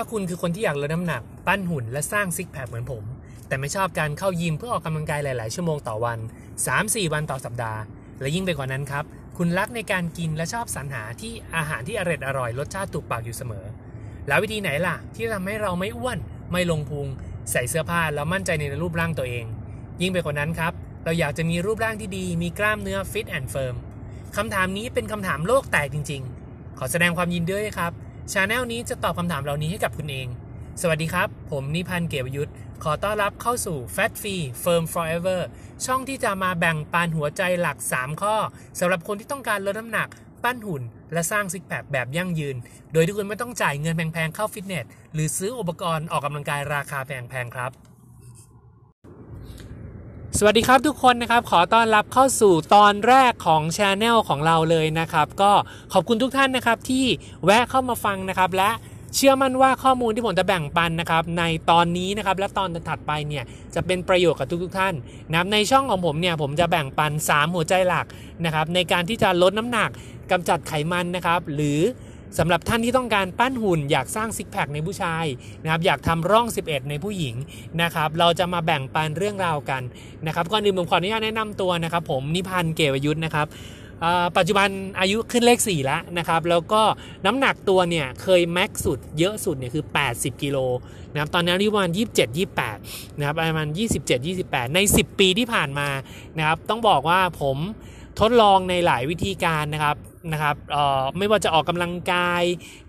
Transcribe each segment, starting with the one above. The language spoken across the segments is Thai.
ถ้าคุณคือคนที่อยากลดน้ำหนัก ปั้นหุ่นและสร้างซิกแพคเหมือนผม แต่ไม่ชอบการเข้ายิมเพื่อออกกำลังกายหลาย ๆ ชั่วโมงต่อวัน 3-4 วันต่อสัปดาห์ และยิ่งไปกว่านั้นครับ คุณรักในการกินและชอบสรรหาที่อาหารที่อร่อยอร่อยรสชาติถูกปากอยู่เสมอ แล้ววิธีไหนล่ะ ที่ทำให้เราไม่อ้วน ไม่ลงพุง ใส่เสื้อผ้าแล้วมั่นใจในรูปร่างตัวเอง ยิ่งไปกว่านั้นครับเราอยากจะมีรูปร่างที่ดี มีกล้ามเนื้อ fit and firm คำถามนี้เป็นคำถามโลกแตกจริง ๆ ขอแสดงความยินดีด้วยครับ channel นี้จะตอบคำถามเหล่านี้ให้กับคุณเอง สวัสดีครับ ผมนิพันธ์เกียรติยุทธขอต้อนรับเข้าสู่ Fat Free Firm Forever ช่องที่จะมาแบ่งปันหัวใจหลัก 3 ข้อสำหรับคนที่ต้องการลดน้ำหนัก ปั้นหุ่น และสร้างซิกแพคแบบยั่งยืน โดยที่คุณไม่ต้องจ่ายเงินแพงๆเข้าฟิตเนส หรือซื้ออุปกรณ์ออกกำลังกายราคาแพงๆครับ สวัสดีครับทุกคนนะครับ ขอต้อนรับเข้าสู่ตอนแรกของช anel ของเราเลยนะครับ ก็ขอบคุณทุกท่านนะครับที่แวะเข้ามาฟังนะครับและเชื่อมั่นว่าข้อมูลที่ผมจะแบ่งปันนะครับในตอนนี้นะครับและตอนถัดไปเนี่ยจะเป็นประโยชน์กับทุกๆท่านนะในช่องของผมเนี่ยผมจะแบ่งปัน 3 หัวใจหลักนะครับในการที่จะลดน้ำหนักกำจัดไขมันนะครับหรือ สำหรับท่านที่ต้องการปั้นหุ่น อยากสร้างซิกแพคในผู้ชายนะครับอยากทำร่อง 11 ในผู้หญิงนะครับเราจะมาแบ่งปันเรื่องราวกันนะครับก่อนอื่นผมขออนุญาตแนะนำตัวนะครับ ผมนิพันธ์เกวยุทธนะครับปัจจุบันอายุขึ้นเลข 4 แล้วนะครับ แล้วก็น้ำหนักตัวเนี่ยเคยแม็กสุดเยอะสุดเนี่ยคือ 80 กิโลนะครับตอนนี้อายุประมาณ 27 28 นะครับประมาณ 27 28 ใน 10 ปีที่ผ่านมานะครับต้องบอกว่าผมทดลองในหลายวิธีการนะครับ นะครับไม่ว่าจะออกกำลังกาย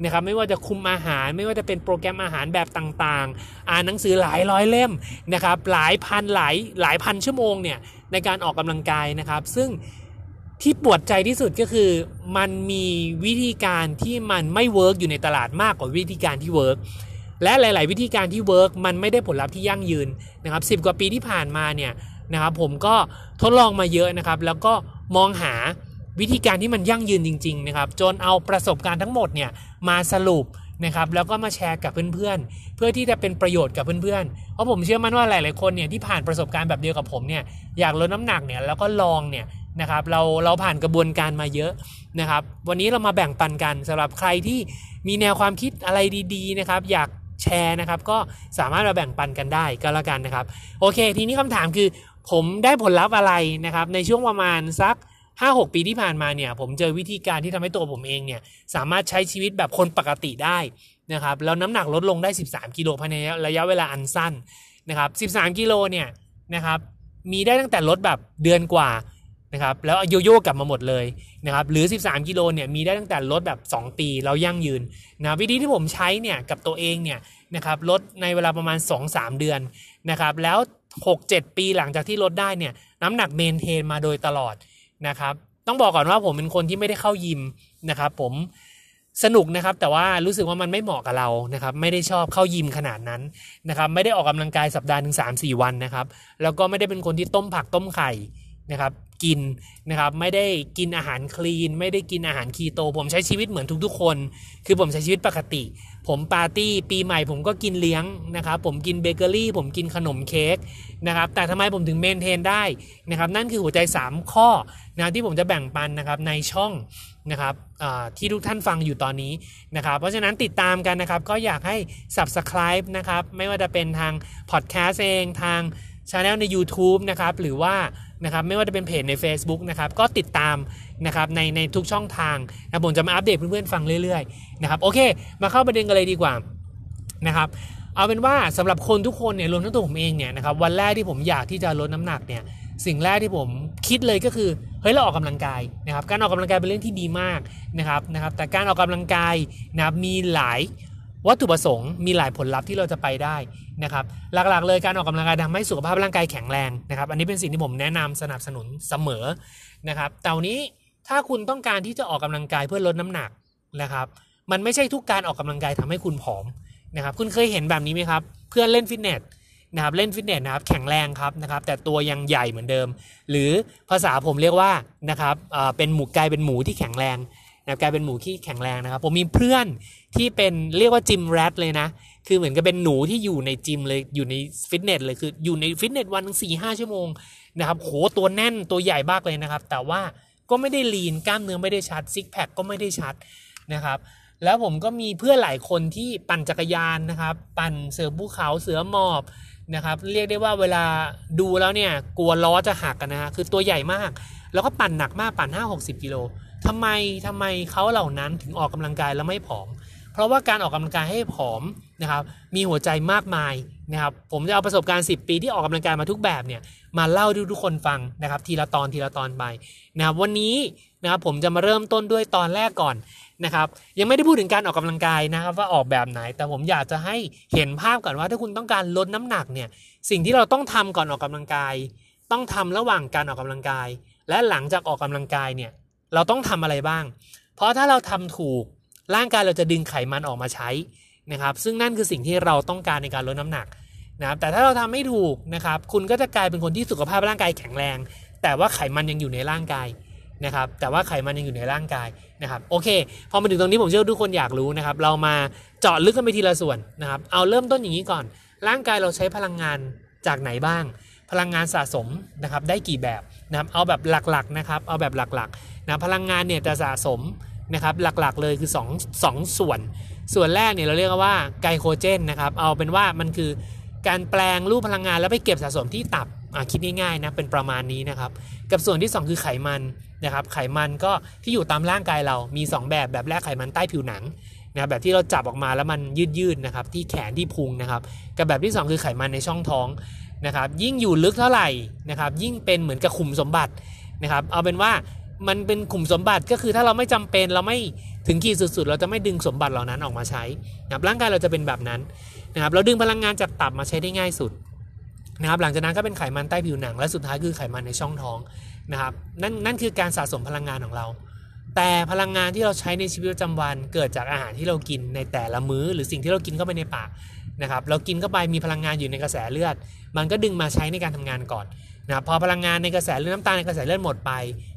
นะครับไม่ว่าจะคุมอาหาร ไม่ว่าจะเป็นโปรแกรมอาหารแบบต่างๆ อ่านหนังสือหลายร้อยเล่มนะครับหลายพันหลายหลายพันชั่วโมงเนี่ยในการออกกำลังกายนะครับ ซึ่งที่ปวดใจที่สุดก็คือมันมีวิธีการที่มันไม่ work อยู่ในตลาดมากกว่าวิธีการที่ work และหลาย ๆ วิธีการที่ work มันไม่ได้ผลลัพธ์ที่ยั่งยืนนะครับสิบกว่าปีที่ผ่านมาเนี่ยนะครับผมก็ทดลองมาเยอะนะครับ แล้วก็มองหา วิธีการที่มันยั่งยืนจริงๆนะครับจนเอาประสบการณ์ทั้งหมดเนี่ยมาสรุปนะครับแล้วก็มาแชร์กับเพื่อนๆ เพื่อที่จะเป็นประโยชน์กับเพื่อนๆ เพราะผมเชื่อมั่นว่าหลายๆคนเนี่ยที่ผ่านประสบการณ์แบบเดียวกับผมเนี่ยอยากลดน้ำหนักเนี่ยแล้วก็ลองเนี่ยนะครับเราเราผ่านกระบวนการมาเยอะนะครับวันนี้เรามาแบ่งปันกันสำหรับใครที่มีแนวความคิดอะไรดีๆนะครับอยากแชร์นะครับก็สามารถมาแบ่งปันกันได้ก็แล้วกันนะครับโอเค ทีนี้คำถามคือผมได้ผลลัพธ์อะไรนะครับในช่วงประมาณสัก 5-6 ปีที่ผ่านมาเนี่ยผมเจอวิธีการที่ทำให้ตัวผมเองเนี่ยสามารถใช้ชีวิตแบบคนปกติได้นะครับแล้วน้ำหนักลดลงได้ 13 กิโลภายในระยะเวลาอันสั้นนะครับ13 กิโลเนี่ยนะครับมีได้ตั้งแต่ลดแบบเดือนกว่านะครับแล้วโยโย่กลับมาหมดเลยนะครับหรือ 13 กิโลเนี่ยมีได้ตั้งแต่ลดแบบ 2 ปีแล้วยั่งยืนนะวิธีที่ผมใช้เนี่ยกับตัวเองเนี่ยนะครับลดในเวลาประมาณ 2-3 เดือนนะครับแล้ว 6-7 ปีหลังจากที่ลดได้เนี่ยน้ำหนักเมนเทนมาโดยตลอด นะครับ ต้องบอกก่อนว่าผมเป็นคนที่ไม่ได้เข้ายิมนะครับ ผมสนุกนะครับ แต่ว่ารู้สึกว่ามันไม่เหมาะกับเรานะครับ ไม่ได้ชอบเข้ายิมขนาดนั้นนะครับ ไม่ได้ออกกำลังกายสัปดาห์ถึงสามสี่วันนะครับ แล้วก็ไม่ได้เป็นคนที่ต้มผักต้มไข่นะครับกินนะครับไม่ได้กินอาหารคลีน ไม่ได้กินอาหารคีโต ผมใช้ชีวิตเหมือนทุกๆคน คือผมใช้ชีวิตปกติ ผมปาร์ตี้ปีใหม่ผมก็กินเลี้ยงนะครับ ผมกินเบเกอรี่ ผมกินขนมเค้กนะครับ แต่ทำไมผมถึง maintain ได้นะครับ นั่นคือหัวใจ 3 ข้อนะที่ผมจะแบ่งปันนะครับในช่องนะครับที่ทุกท่านฟังอยู่ตอนนี้นะครับ เพราะฉะนั้นติดตามกันนะครับ ก็อยากให้ subscribe นะครับ ไม่ว่าจะเป็นทางพอดแคสต์เองทางช anel ใน YouTube นะครับ หรือว่า นะครับไม่ว่าจะเป็นเพจใน Facebook นะครับก็ติดตามนะครับในในทุกช่องทางนะผมจะมาอัปเดตเพื่อนๆฟังเรื่อยๆนะครับโอเค มาเข้าประเด็นกันเลยดีกว่านะครับเอาเป็นว่าสำหรับคนทุกคนเนี่ยรวมทั้งตัวผมเองเนี่ยนะครับวันแรกที่ผมอยากที่จะลดน้ำหนักเนี่ยสิ่งแรกที่ผมคิดเลยก็คือเฮ้ยเราออกกำลังกายนะครับการออกกำลังกายเป็นเรื่องที่ดีมากนะครับนะครับแต่การออกกำลังกายนะครับมีหลาย วัตถุประสงค์มีหลายผลลัพธ์ที่เราจะไปได้นะครับ หลักๆ เลยการออกกำลังกายทำให้สุขภาพร่างกายแข็งแรงนะครับ อันนี้เป็นสิ่งที่ผมแนะนำสนับสนุนเสมอนะครับแต่วันนี้ถ้าคุณต้องการที่จะออกกำลังกายเพื่อลดน้ำหนักนะครับ มันไม่ใช่ทุกการออกกำลังกายทำให้คุณผอมนะครับ คุณเคยเห็นแบบนี้ไหมครับ เพื่อนเล่นฟิตเนสนะครับ เล่นฟิตเนสนะครับแข็งแรงครับนะครับ แต่ตัวยังใหญ่เหมือนเดิม หรือภาษาผมเรียกว่านะครับเป็นหมูกลายเป็นหมูที่แข็งแรง นะกลายเป็นหมูที่แข็งแรงนะครับผมมีเพื่อนที่เป็นเรียกว่า gym rat เลยนะ คือเหมือนกับเป็นหนูที่อยู่ในจิมเลยอยู่ในฟิตเนสเลยคืออยู่ในฟิตเนสวันสี่ห้าชั่วโมงนะครับโหตัวแน่นตัวใหญ่มากเลยนะครับ แต่ว่าก็ไม่ได้ lean กล้ามเนื้อไม่ได้ชัดซิกแพคก็ไม่ได้ชัดนะครับแล้วผมก็มีเพื่อนหลายคนที่ปั่นจักรยานนะครับ ปั่นเสือภูเขาเสือหมอบนะครับ เรียกได้ว่าเวลาดูแล้วเนี่ยกลัวล้อจะหักกันนะฮะคือตัวใหญ่มาก แล้วก็ปั่นหนักมากปั่น 5-60 กิโล ทำไมทำไมเขาเหล่านั้นถึงออกกำลังกายแล้วไม่ผอม เพราะว่าการออกกำลังกายให้ผอมนะครับมีหัวใจมากมายนะครับผมจะเอาประสบการณ์ 10 ปีที่ออกกำลังกายมาทุกแบบเนี่ยมาเล่าให้ทุกคนฟังนะครับ ทีละตอนทีละตอนไปนะครับวันนี้นะครับผมจะมาเริ่มต้นด้วยตอนแรกก่อนนะครับยังไม่ได้พูดถึงการออกกำลังกายนะครับว่าออกแบบไหน แต่ผมอยากจะให้เห็นภาพก่อนว่าถ้าคุณต้องการลดน้ำหนักเนี่ยสิ่งที่เราต้องทำก่อนออกกำลังกาย ต้องทำระหว่างการออกกำลังกาย และหลังจากออกกำลังกายเนี่ย เราต้องทำอะไรบ้าง เพราะถ้าเราทำถูกร่างกายเราจะดึงไขมันออกมาใช้นะครับ ซึ่งนั่นคือสิ่งที่เราต้องการในการลดน้ำหนักนะครับ แต่ถ้าเราทำไม่ถูกนะครับ คุณก็จะกลายเป็นคนที่สุขภาพร่างกายแข็งแรง แต่ว่าไขมันยังอยู่ในร่างกายนะครับ แต่ว่าไขมันยังอยู่ในร่างกายนะครับ โอเค พอมาถึงตรงนี้ผมเชื่อทุกคนอยากรู้นะครับ เรามาเจาะลึกกันไปทีละส่วนนะครับ เอาเริ่มต้นอย่างนี้ก่อน ร่างกายเราใช้พลังงานจากไหนบ้าง พลังงานสะสมนะครับ ได้กี่แบบนะครับ เอาแบบหลักๆนะครับ เอาแบบหลักๆ นะพลังงานเนี่ยจะสะสมนะครับหลักๆเลยคือ2 2ส่วน ส่วนแรกเนี่ยเราเรียกว่าไกลโคเจนนะครับเอาเป็นว่ามันคือการแปลงรูปพลังงานแล้วไปเก็บสะสมที่ตับคิดง่ายๆนะเป็นประมาณนี้นะครับกับส่วนที่ 2 คือไขมันนะครับไขมันก็ที่อยู่ตามร่างกายเรามี 2 แบบแบบแรกไขมันใต้ผิวหนังนะแบบที่เราจับออกมาแล้วมันยืดๆนะครับที่แขนที่พุงนะครับกับแบบที่ 2 คือไขมันในช่องท้องนะครับยิ่งอยู่ลึกเท่าไหร่นะครับยิ่งเป็นเหมือนกับขุมสมบัตินะครับเอาเป็นว่า มันเป็นขุมสมบัติก็คือถ้าเราไม่จำเป็นเราไม่ถึงขีดสุดๆ เราจะไม่ดึงสมบัติเหล่านั้นออกมาใช้นะครับร่างกายเราจะเป็นแบบนั้นนะครับเราดึงพลังงานจากตับมาใช้ได้ง่ายสุดนะครับหลังจากนั้นก็เป็นไขมันใต้ผิวหนัง และสุดท้ายคือไขมันในช่องท้องนะครับนั่นนั่นคือการสะสมพลังงานของเรา แต่พลังงานที่เราใช้ในชีวิตประจำวัน เกิดจากอาหารที่เรากินในแต่ละมื้อ หรือสิ่งที่เรากินเข้าไปในปากนะครับเรากินเข้าไปมีพลังงานอยู่ในกระแสเลือด มันก็ดึงมาใช้ในการทำงานก่อน นะพอพลังงานในกระแสเลือดน้ำตาลในกระแสเลือดหมดไป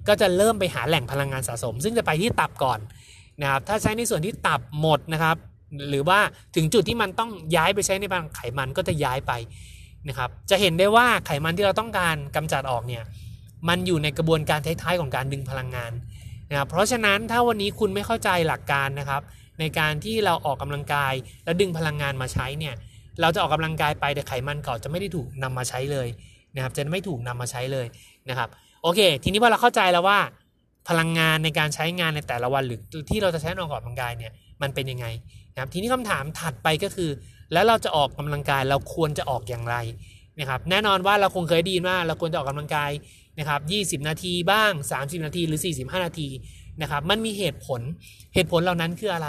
ก็จะเริ่มไปหาแหล่งพลังงานสะสม ซึ่งจะไปที่ตับก่อนนะครับถ้าใช้ในส่วนที่ตับหมดนะครับหรือว่าถึงจุดที่มันต้องย้ายไปใช้ในบางไขมันก็จะย้ายไปนะครับจะเห็นได้ว่าไขมันที่เราต้องการกำจัดออกเนี่ยมันอยู่ในกระบวนการท้ายๆของการดึงพลังงานนะครับเพราะฉะนั้นถ้าวันนี้คุณไม่เข้าใจหลักการนะครับ ในการที่เราออกกำลังกายแล้วดึงพลังงานมาใช้เนี่ยเราจะออกกำลังกายไปแต่ไขมันเก่าจะไม่ได้ถูกนำมาใช้เลย นะครับจะไม่ถูกนำมาใช้เลยนะครับโอเค ทีนี้พอเราเข้าใจแล้วว่า พลังงานในการใช้งานในแต่ละวันหรือที่เราจะใช้ออกกำลังกายเนี่ยมันเป็นยังไงนะครับทีนี้คำถามถัดไปก็คือ แล้วเราจะออกกำลังกายเราควรจะออกอย่างไรนะครับแน่นอนว่าเราคงเคยดีว่าเราควรจะออกกำลังกายนะครับ20 นาทีบ้าง 30 นาทีหรือ 45 นาทีนะครับมันมีเหตุผลเหตุผลเหล่านั้นคืออะไร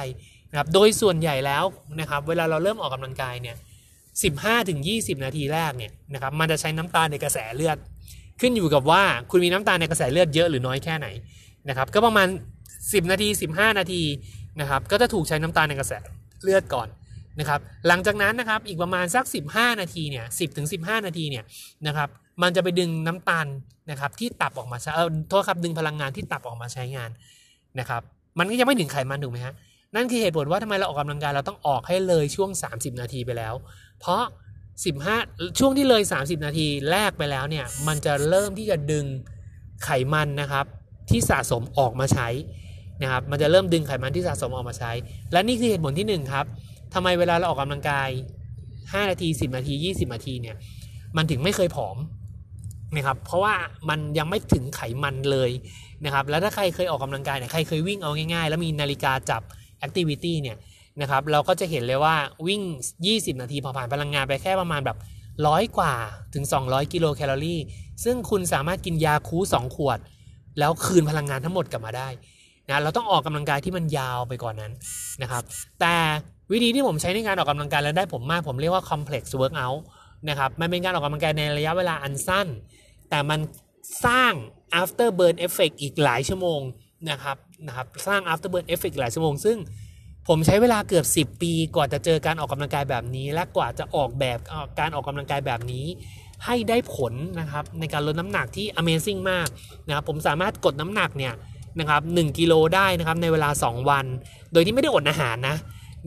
นะครับโดยส่วนใหญ่แล้วนะครับเวลาเราเริ่มออกกำลังกายเนี่ย 15ถึง20 นาทีแรกเนี่ยนะครับมันจะใช้น้ำตาลในกระแสเลือด ขึ้นอยู่กับว่าคุณมีน้ำตาลในกระแสเลือดเยอะหรือน้อยแค่ไหนนะครับก็ประมาณ 10 นาที 15 นาทีนะครับก็จะถูกใช้น้ำตาลในกระแสเลือดก่อนนะครับหลังจากนั้นนะครับอีกประมาณสัก 15 นาทีเนี่ย10ถึง15 นาทีเนี่ยนะครับมันจะไปดึงน้ำตาลนะครับที่ตับออกมาใช้เออโทษครับดึงพลังงานที่ตับออกมาใช้งานนะครับมันก็ยังไม่ถึงไขมันถูกไหมฮะ นั่นคือเหตุผลว่าทำไมเราออกกำลังกายเราต้องออกให้เลยช่วง 30 นาทีไปแล้ว เพราะ 15 ช่วงที่เลย 30 นาทีแรกไปแล้วเนี่ย มันจะเริ่มที่จะดึงไขมันนะครับ ที่สะสมออกมาใช้นะครับ มันจะเริ่มดึงไขมันที่สะสมออกมาใช้ และนี่คือเหตุผลที่ 1 ครับทำไมเวลาเราออกกำลังกาย 5 นาที 10 นาที 20 นาทีเนี่ยมันถึงไม่เคยผอมนะครับเพราะว่ามันยังไม่ถึงไขมันเลยนะครับแล้วถ้าใครเคยออกกำลังกายเนี่ยใครเคยวิ่งเอาง่ายๆ แล้วมีนาฬิกาจับ activity เนี่ยนะครับเราก็จะเห็นเลยว่าวิ่ง 20 นาทีเผาผลาญพลังงานไปแค่ประมาณแบบร้อยกว่าถึง 200 กิโลแคลอรี่ ซึ่งคุณสามารถกินยาคูลท์ 2ขวด แล้วคืนพลังงานทั้งหมดกลับมาได้นะเราต้องออกกำลังกายที่มันยาวไปก่อนนั้นนะครับ แต่วิธีที่ผมใช้ในการออกกำลังกายแล้วได้ผลมาก ผมเรียกว่า complex workout นะครับมันเป็นการออกกำลังกายในระยะเวลาอันสั้น แต่มันสร้าง after burn effect อีกหลายชั่วโมงนะครับ นะครับสร้าง after burn effect หลายชั่วโมง ซึ่งผมใช้เวลาเกือบ 10 ปีกว่าจะเจอการออกกำลังกายแบบนี้ และกว่าจะออกแบบการออกกำลังกายแบบนี้ ให้ได้ผลนะครับในการลดน้ำหนักที่ Amazing มากนะครับผมสามารถกดน้ำหนักเนี่ยนะครับ1กิโลได้นะครับในเวลา 2 วัน โดยที่ไม่ได้อดอาหารนะ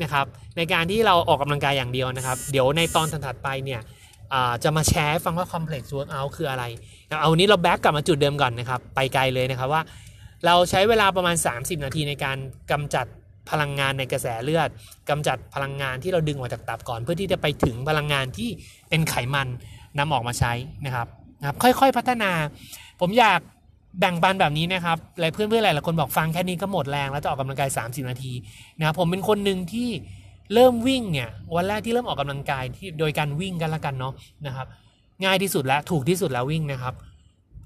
นะครับในการที่เราออกกำลังกายอย่างเดียวนะครับ เดี๋ยวในตอนถัดไปเนี่ยจะมาแชร์ฟังว่า complex workout คืออะไร เอาอันนี้เราแบ็กกลับมาจุดเดิมก่อนนะครับ ไปไกลเลยนะครับว่า เราใช้เวลาประมาณ 30 นาทีในการกำจัดพลังงานในกระแสเลือดกำจัดพลังงานที่เราดึงออกจากตับก่อน เพื่อที่จะไปถึงพลังงานที่เป็นไขมันนำออกมาใช้นะครับนะครับ ค่อยๆพัฒนา ผมอยากแบ่งปันแบบนี้นะครับหลายเพื่อนๆหลายคนบอกฟังแค่นี้ก็หมดแรงแล้วจะออกกำลังกาย 30 นาทีนะครับผมเป็นคนหนึ่งที่เริ่มวิ่งเนี่ยวันแรกที่เริ่มออกกำลังกายที่โดยการวิ่งกันละกันเนาะนะครับ ง่ายที่สุดแล้วถูกที่สุดแล้ววิ่งนะครับ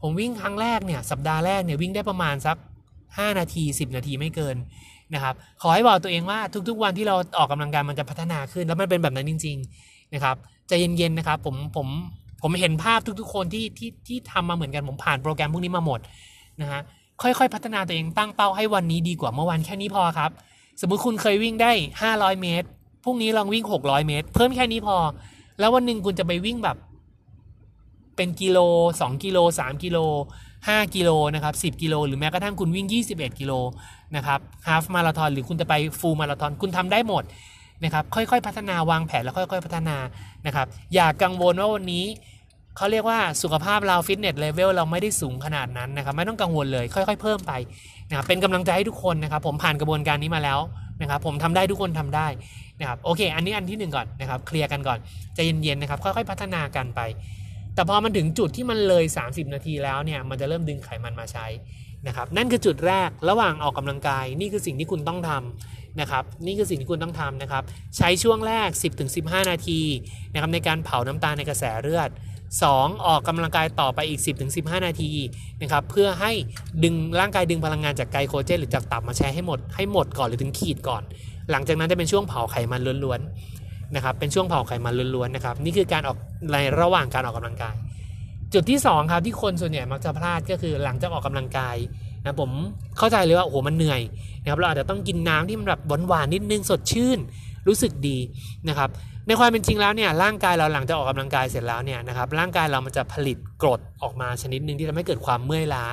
ผมวิ่งครั้งแรกเนี่ยสัปดาห์แรกเนี่ยวิ่งได้ประมาณสัก 5 นาที 10 นาทีไม่เกินนะครับขอให้บอกตัวเองว่าทุกๆวันที่เราออกกำลังกายมันจะพัฒนาขึ้น แล้วมันเป็นแบบนั้นจริง ๆนะครับใจเย็นๆนะครับผมผมผมเห็นภาพทุกๆ คนที่ที่ที่ทำมาเหมือนกันผมผ่านโปรแกรมพวกนี้มาหมดนะฮะค่อยๆ พัฒนาตัวเองตั้งเป้าให้วันนี้ดีกว่าเมื่อวานแค่นี้พอครับ สมมุติคุณเคยวิ่งได้ 500 เมตรพรุ่งนี้ลองวิ่ง 600 เมตร เพิ่มแค่นี้พอ แล้ววันหนึ่งคุณจะไปวิ่งแบบ เป็นกิโล 2 กิโล 3 กิโล 5 กิโลนะครับ 10 กิโล หรือแม้กระทั่งคุณวิ่ง 21 กิโลนะครับ half marathon หรือคุณจะไป full marathon คุณทำได้หมดนะครับค่อยๆ พัฒนาวางแผนแล้วค่อยๆ พัฒนานะครับอย่ากังวลว่าวันนี้เขาเรียกว่าสุขภาพเรา fitness level เราไม่ได้สูงขนาดนั้นนะครับไม่ต้องกังวลเลยค่อย ๆ เพิ่มไปนะเป็นกำลังใจให้ทุกคนนะครับผมผ่านกระบวนการนี้มาแล้วนะครับผมทำได้ทุกคนทำได้นะครับโอเค อันนี้อันที่หนึ่งก่อนนะครับเคลียร์กันก่อนใจเย็นๆนะครับค่อยๆ พัฒนากันไป แต่พอมันถึงจุดที่มันเลย 30 นาทีแล้วเนี่ยมันจะเริ่มดึงไขมันมาใช้นะครับนั่นคือจุดแรกระหว่างออกกำลังกาย นี่คือสิ่งที่คุณต้องทำนะครับนี่คือสิ่งที่คุณต้องทำนะครับใช้ช่วงแรก 10-15 นาทีนะครับในการเผาน้ำตาลในกระแสเลือด 2. ออกกำลังกายต่อไปอีก 10-15 นาทีนะครับเพื่อให้ดึงร่างกายดึงพลังงานจากไกลโคเจนหรือจากตับมาใช้ให้หมดให้หมดก่อนหรือถึงขีดก่อน หลังจากนั้นจะเป็นช่วงเผาไขมันล้วนๆนะครับเป็นช่วงเผาไขมันล้วนๆนะครับนี่คือการออก ในระหว่างการออกกำลังกาย จุดที่2ครับที่คนส่วนใหญ่มักจะพลาดก็คือหลังจากออกกำลังกายนะผมเข้าใจเลยว่าโอ้โหมันเหนื่อยนะครับเราอาจจะต้องกินน้ำที่มันแบบหวานๆนิดนึงสดชื่นรู้สึกดีนะครับในความเป็นจริงแล้วเนี่ยร่างกายเราหลังจากออกกำลังกายเสร็จแล้วเนี่ยนะครับร่างกายเรามันจะผลิตกรดออกมาชนิดหนึ่งที่ทำให้เกิดความเมื่อยล้า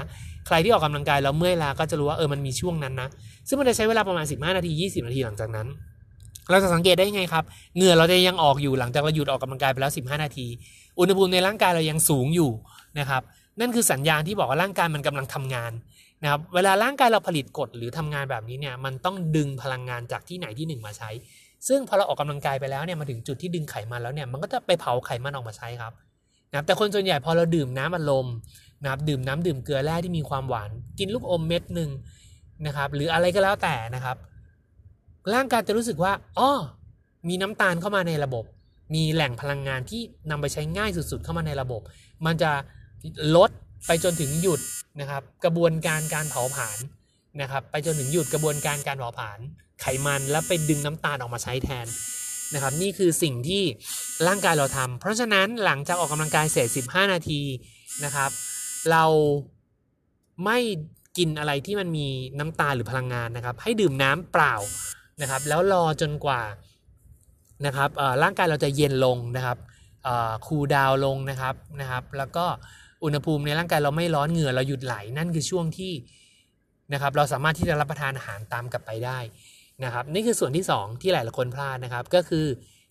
ใครที่ออกกำลังกายแล้วเมื่อยล้าก็จะรู้ว่าเออมันมีช่วงนั้นนะซึ่งมันจะใช้เวลาประมาณ 15 นาที 20 นาทีหลังจากนั้น เราจะสังเกตได้ยังไงครับ เหงื่อเราจะยังออกอยู่หลังจากเราหยุดออกกำลังกายไปแล้ว 15 นาที อุณหภูมิในร่างกายเรายังสูงอยู่นะครับ นั่นคือสัญญาณที่บอกว่าร่างกายมันกำลังทำงานนะครับเวลาร่างกายเราผลิตกรดหรือทำงานแบบนี้เนี่ยมันต้องดึงพลังงานจากที่ไหนที่หนึ่งมาใช้ ซึ่งพอเราออกกำลังกายไปแล้วเนี่ยมาถึงจุดที่ดึงไขมันแล้วเนี่ยมันก็จะไปเผาไขมันออกมาใช้ครับนะครับแต่คนส่วนใหญ่พอเราดื่มน้ำอัดลมนะครับดื่มน้ำดื่มเกลือแร่ที่มีความหวาน กินลูกอมเม็ดหนึ่งนะครับหรืออะไรก็แล้วแต่นะครับ ร่างกายจะรู้สึกว่าอ๋อมีน้ำตาลเข้ามาในระบบ มีแหล่งพลังงานที่นำไปใช้ง่ายสุดๆ เข้ามาในระบบ มันจะลดไปจนถึงหยุดนะครับ กระบวนการการเผาผลาญนะครับ ไปจนถึงหยุดกระบวนการการเผาผลาญไขมันแล้วไปดึงน้ำตาลออกมาใช้แทนนะครับ นี่คือสิ่งที่ร่างกายเราทำเพราะฉะนั้นหลังจากออกกำลังกายเสร็จ 15 นาทีนะครับ เราไม่กินอะไรที่มันมีน้ำตาลหรือพลังงานนะครับ ให้ดื่มน้ำเปล่า นะครับแล้วรอจนกว่านะครับร่างกายเราจะเย็นลงนะครับคูลดาวลงนะครับนะครับ แล้วก็อุณหภูมิในร่างกายเราไม่ร้อนเหงื่อเราหยุดไหลนั่นคือช่วงที่นะครับเราสามารถที่จะรับประทานอาหารตามกลับไปได้นะครับนี่คือส่วนที่ 2 ที่หลายหลายคนพลาดนะครับ ก็คือ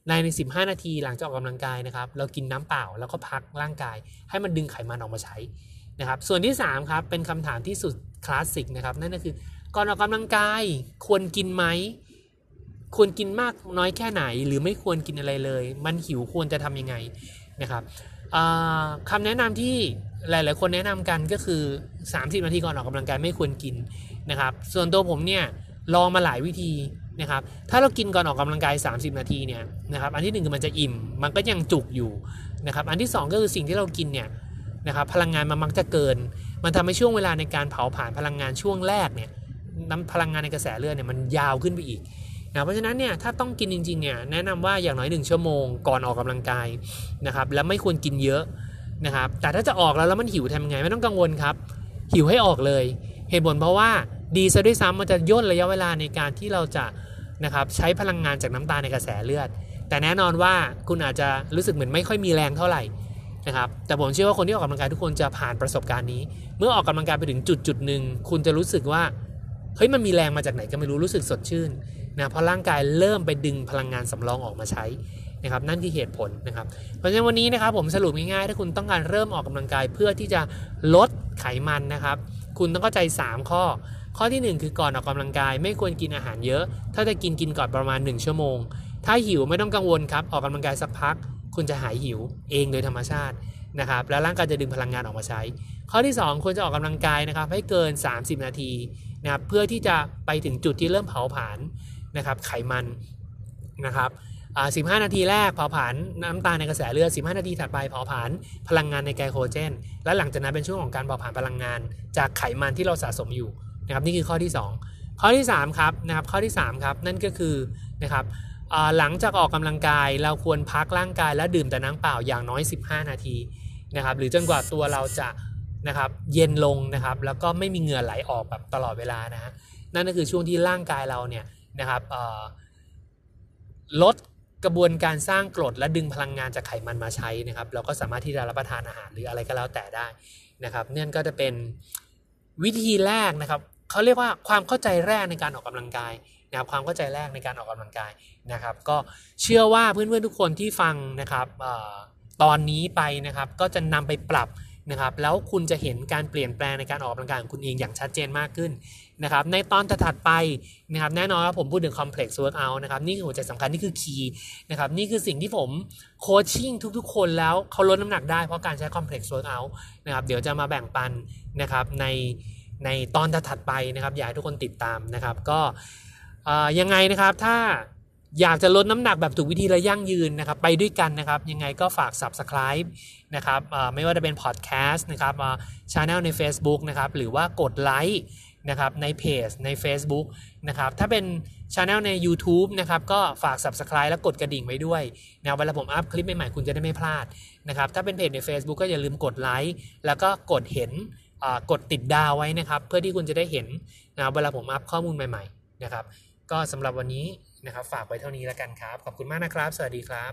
ในใน 15 นาทีหลังจากออกกำลังกายนะครับ เรากินน้ำเปล่าแล้วก็พักร่างกาย ให้มันดึงไขมันออกมาใช้นะครับส่วนที่3ครับเป็นคำถามที่สุดคลาสสิกนะครับนั่นก็คือก่อนออกกำลังกายควรกินไหม ควรกินมากน้อยแค่ไหน หรือไม่ควรกินอะไรเลย มันหิวควรจะทํำยังไงนะครับคำแนะนำที่หลาย ๆ คนแนะนำกันก็คือ 30 นาทีก่อนออกกำลังกายไม่ควรกินนะครับ ส่วนตัวผมเนี่ยลองมาหลายวิธีนะครับ ถ้าเรากินก่อนออกกำลังกาย 30 นาทีเนี่ยนะครับ อันที่หนึ่งคือมันจะอิ่ม มันก็ยังจุกอยู่นะครับ อันที่ 2 ก็คือสิ่งที่เรากินเนี่ยนะครับ พลังงานมันมักจะเกิน มันทำให้ช่วงเวลาในการเผาผลาญพลังงานช่วงแรกเนี่ยน้ำพลังงานในกระแสเลือดเนี่ยมันยาวขึ้นไปอีก นะเพราะฉะนั้นเนี่ยถ้าต้องกินจริงๆเนี่ยแนะนำว่าอย่างน้อย 1 ชั่วโมงก่อนออกกำลังกายนะครับแล้วไม่ควรกินเยอะนะครับแต่ถ้าจะออกแล้วแล้วมันหิวทำยังไงไม่ต้องกังวลครับ หิวให้ออกเลย เหตุผลเพราะว่าดีซะด้วยซ้ำมันจะย่นระยะเวลาในการที่เราจะนะครับใช้พลังงานจากน้ำตาลในกระแสเลือด แต่แน่นอนว่าคุณอาจจะรู้สึกเหมือนไม่ค่อยมีแรงเท่าไหร่นะครับแต่ผมเชื่อว่าคนที่ออกกำลังกายทุกคนจะผ่านประสบการณ์นี้ เมื่อออกกำลังกายไปถึงจุดจุดหนึ่งคุณจะรู้สึกว่าเฮ้ยมันมีแรงมาจากไหนก็ไม่รู้รู้สึกสดชื่น นะเพราะร่างกายเริ่มไปดึงพลังงานสำรองออกมาใช้นะครับนั่นคือเหตุผลนะครับ เพราะฉะนั้นวันนี้นะครับผมสรุปง่ายๆถ้าคุณต้องการเริ่มออกกำลังกายเพื่อที่จะลดไขมันนะครับ คุณต้องเข้าใจ 3 ข้อ ข้อที่ 1 คือก่อนออกกำลังกาย ไม่ควรกินอาหารเยอะ ถ้าจะกินกินก่อนประมาณ 1 ชั่วโมง ถ้าหิวไม่ต้องกังวลครับออกกำลังกายสักพัก คุณจะหายหิวเองโดยธรรมชาตินะครับแล้วร่างกายจะดึงพลังงานออกมาใช้ ข้อที่ 2 ควรจะออกกำลังกายนะครับให้เกิน 30 นาทีนะครับเพื่อที่จะไปถึงจุดที่เริ่มเผาผลาญ นะครับไขมันนะครับ15นาทีแรกเผาผลาญน้ำตาลในกระแสเลือด 15 นาทีถัดไปเผาผลาญพลังงานในไกลโคเจน และหลังจากนั้นเป็นช่วงของการเผาผลาญพลังงาน จากไขมันที่เราสะสมอยู่นะครับนี่คือข้อที่ 2 ข้อที่3ครับนะครับข้อที่3ครับนั่นก็คือนะครับหลังจากออกกำลังกายเราควรพักร่างกายและดื่มแต่น้ำเปล่าอย่างน้อย 15 นาทีนะครับหรือจนกว่าตัวเราจะนะครับเย็นลงนะครับแล้วก็ไม่มีเหงื่อไหลออกแบบตลอดเวลานะฮะนั่นก็คือช่วงที่ร่างกายเราเนี่ย นะครับลดกระบวนการสร้างกรดและดึงพลังงานจากไขมันมาใช้นะครับ เราก็สามารถที่จะรับประทานอาหารหรืออะไรก็แล้วแต่ได้นะครับเนี่นก็จะเป็นวิธีแรกนะครับเขาเรียกว่าความเข้าใจแรกในการออกกำลังกายนะครับความเข้าใจแรกในการออกกำลังกายนะครับ ก็เชื่อว่าเพื่อนๆทุกคนที่ฟังนะครับตอนนี้ไปนะครับก็จะนำไปปรับ นะครับแล้วคุณจะเห็นการเปลี่ยนแปลงในการออกกำลังกายของคุณเองอย่างชัดเจนมากขึ้นนะครับในตอนถัดไปนะครับแน่นอนว่าผมพูดถึง complex workout นะครับนี่คือหัวใจสำคัญนี่คือ key นะครับนี่คือสิ่งที่ผมโคชชิ่งทุกๆ คนแล้วเขาลดน้ำหนักได้เพราะการใช้ complex workout นะครับเดี๋ยวจะมาแบ่งปันนะครับในในตอนถัดไปนะครับอยากให้ทุกคนติดตามนะครับก็ยังไงนะครับถ้า อยากจะลดน้ำหนักแบบถูกวิธีและยั่งยืนนะครับ ไปด้วยกันนะครับ ยังไงก็ฝาก subscribe นะครับไม่ว่าจะเป็น podcast นะครับช anel ใน Facebook นะครับ หรือว่ากดไลค์นะครับในเพจใน Facebook นะครับถ้าเป็นช anel ใน YouTube นะครับก็ฝาก subscribe แล้วกดกระดิ่งไว้ด้วยนะเวลาผมอัพคลิปใหม่ๆคุณจะได้ไม่พลาดนะครับถ้าเป็นเพจใน Facebook ก็อย่าลืมกดไลค์แล้วก็กดเห็นกดติดดาวไว้นะครับ เพื่อที่คุณจะได้เห็นนะเวลาผมอัพข้อมูลใหม่ ๆ นะครับ ก็สำหรับวันนี้ นะครับ ฝากไว้เท่านี้แล้วกันครับ ขอบคุณมากนะครับ สวัสดีครับ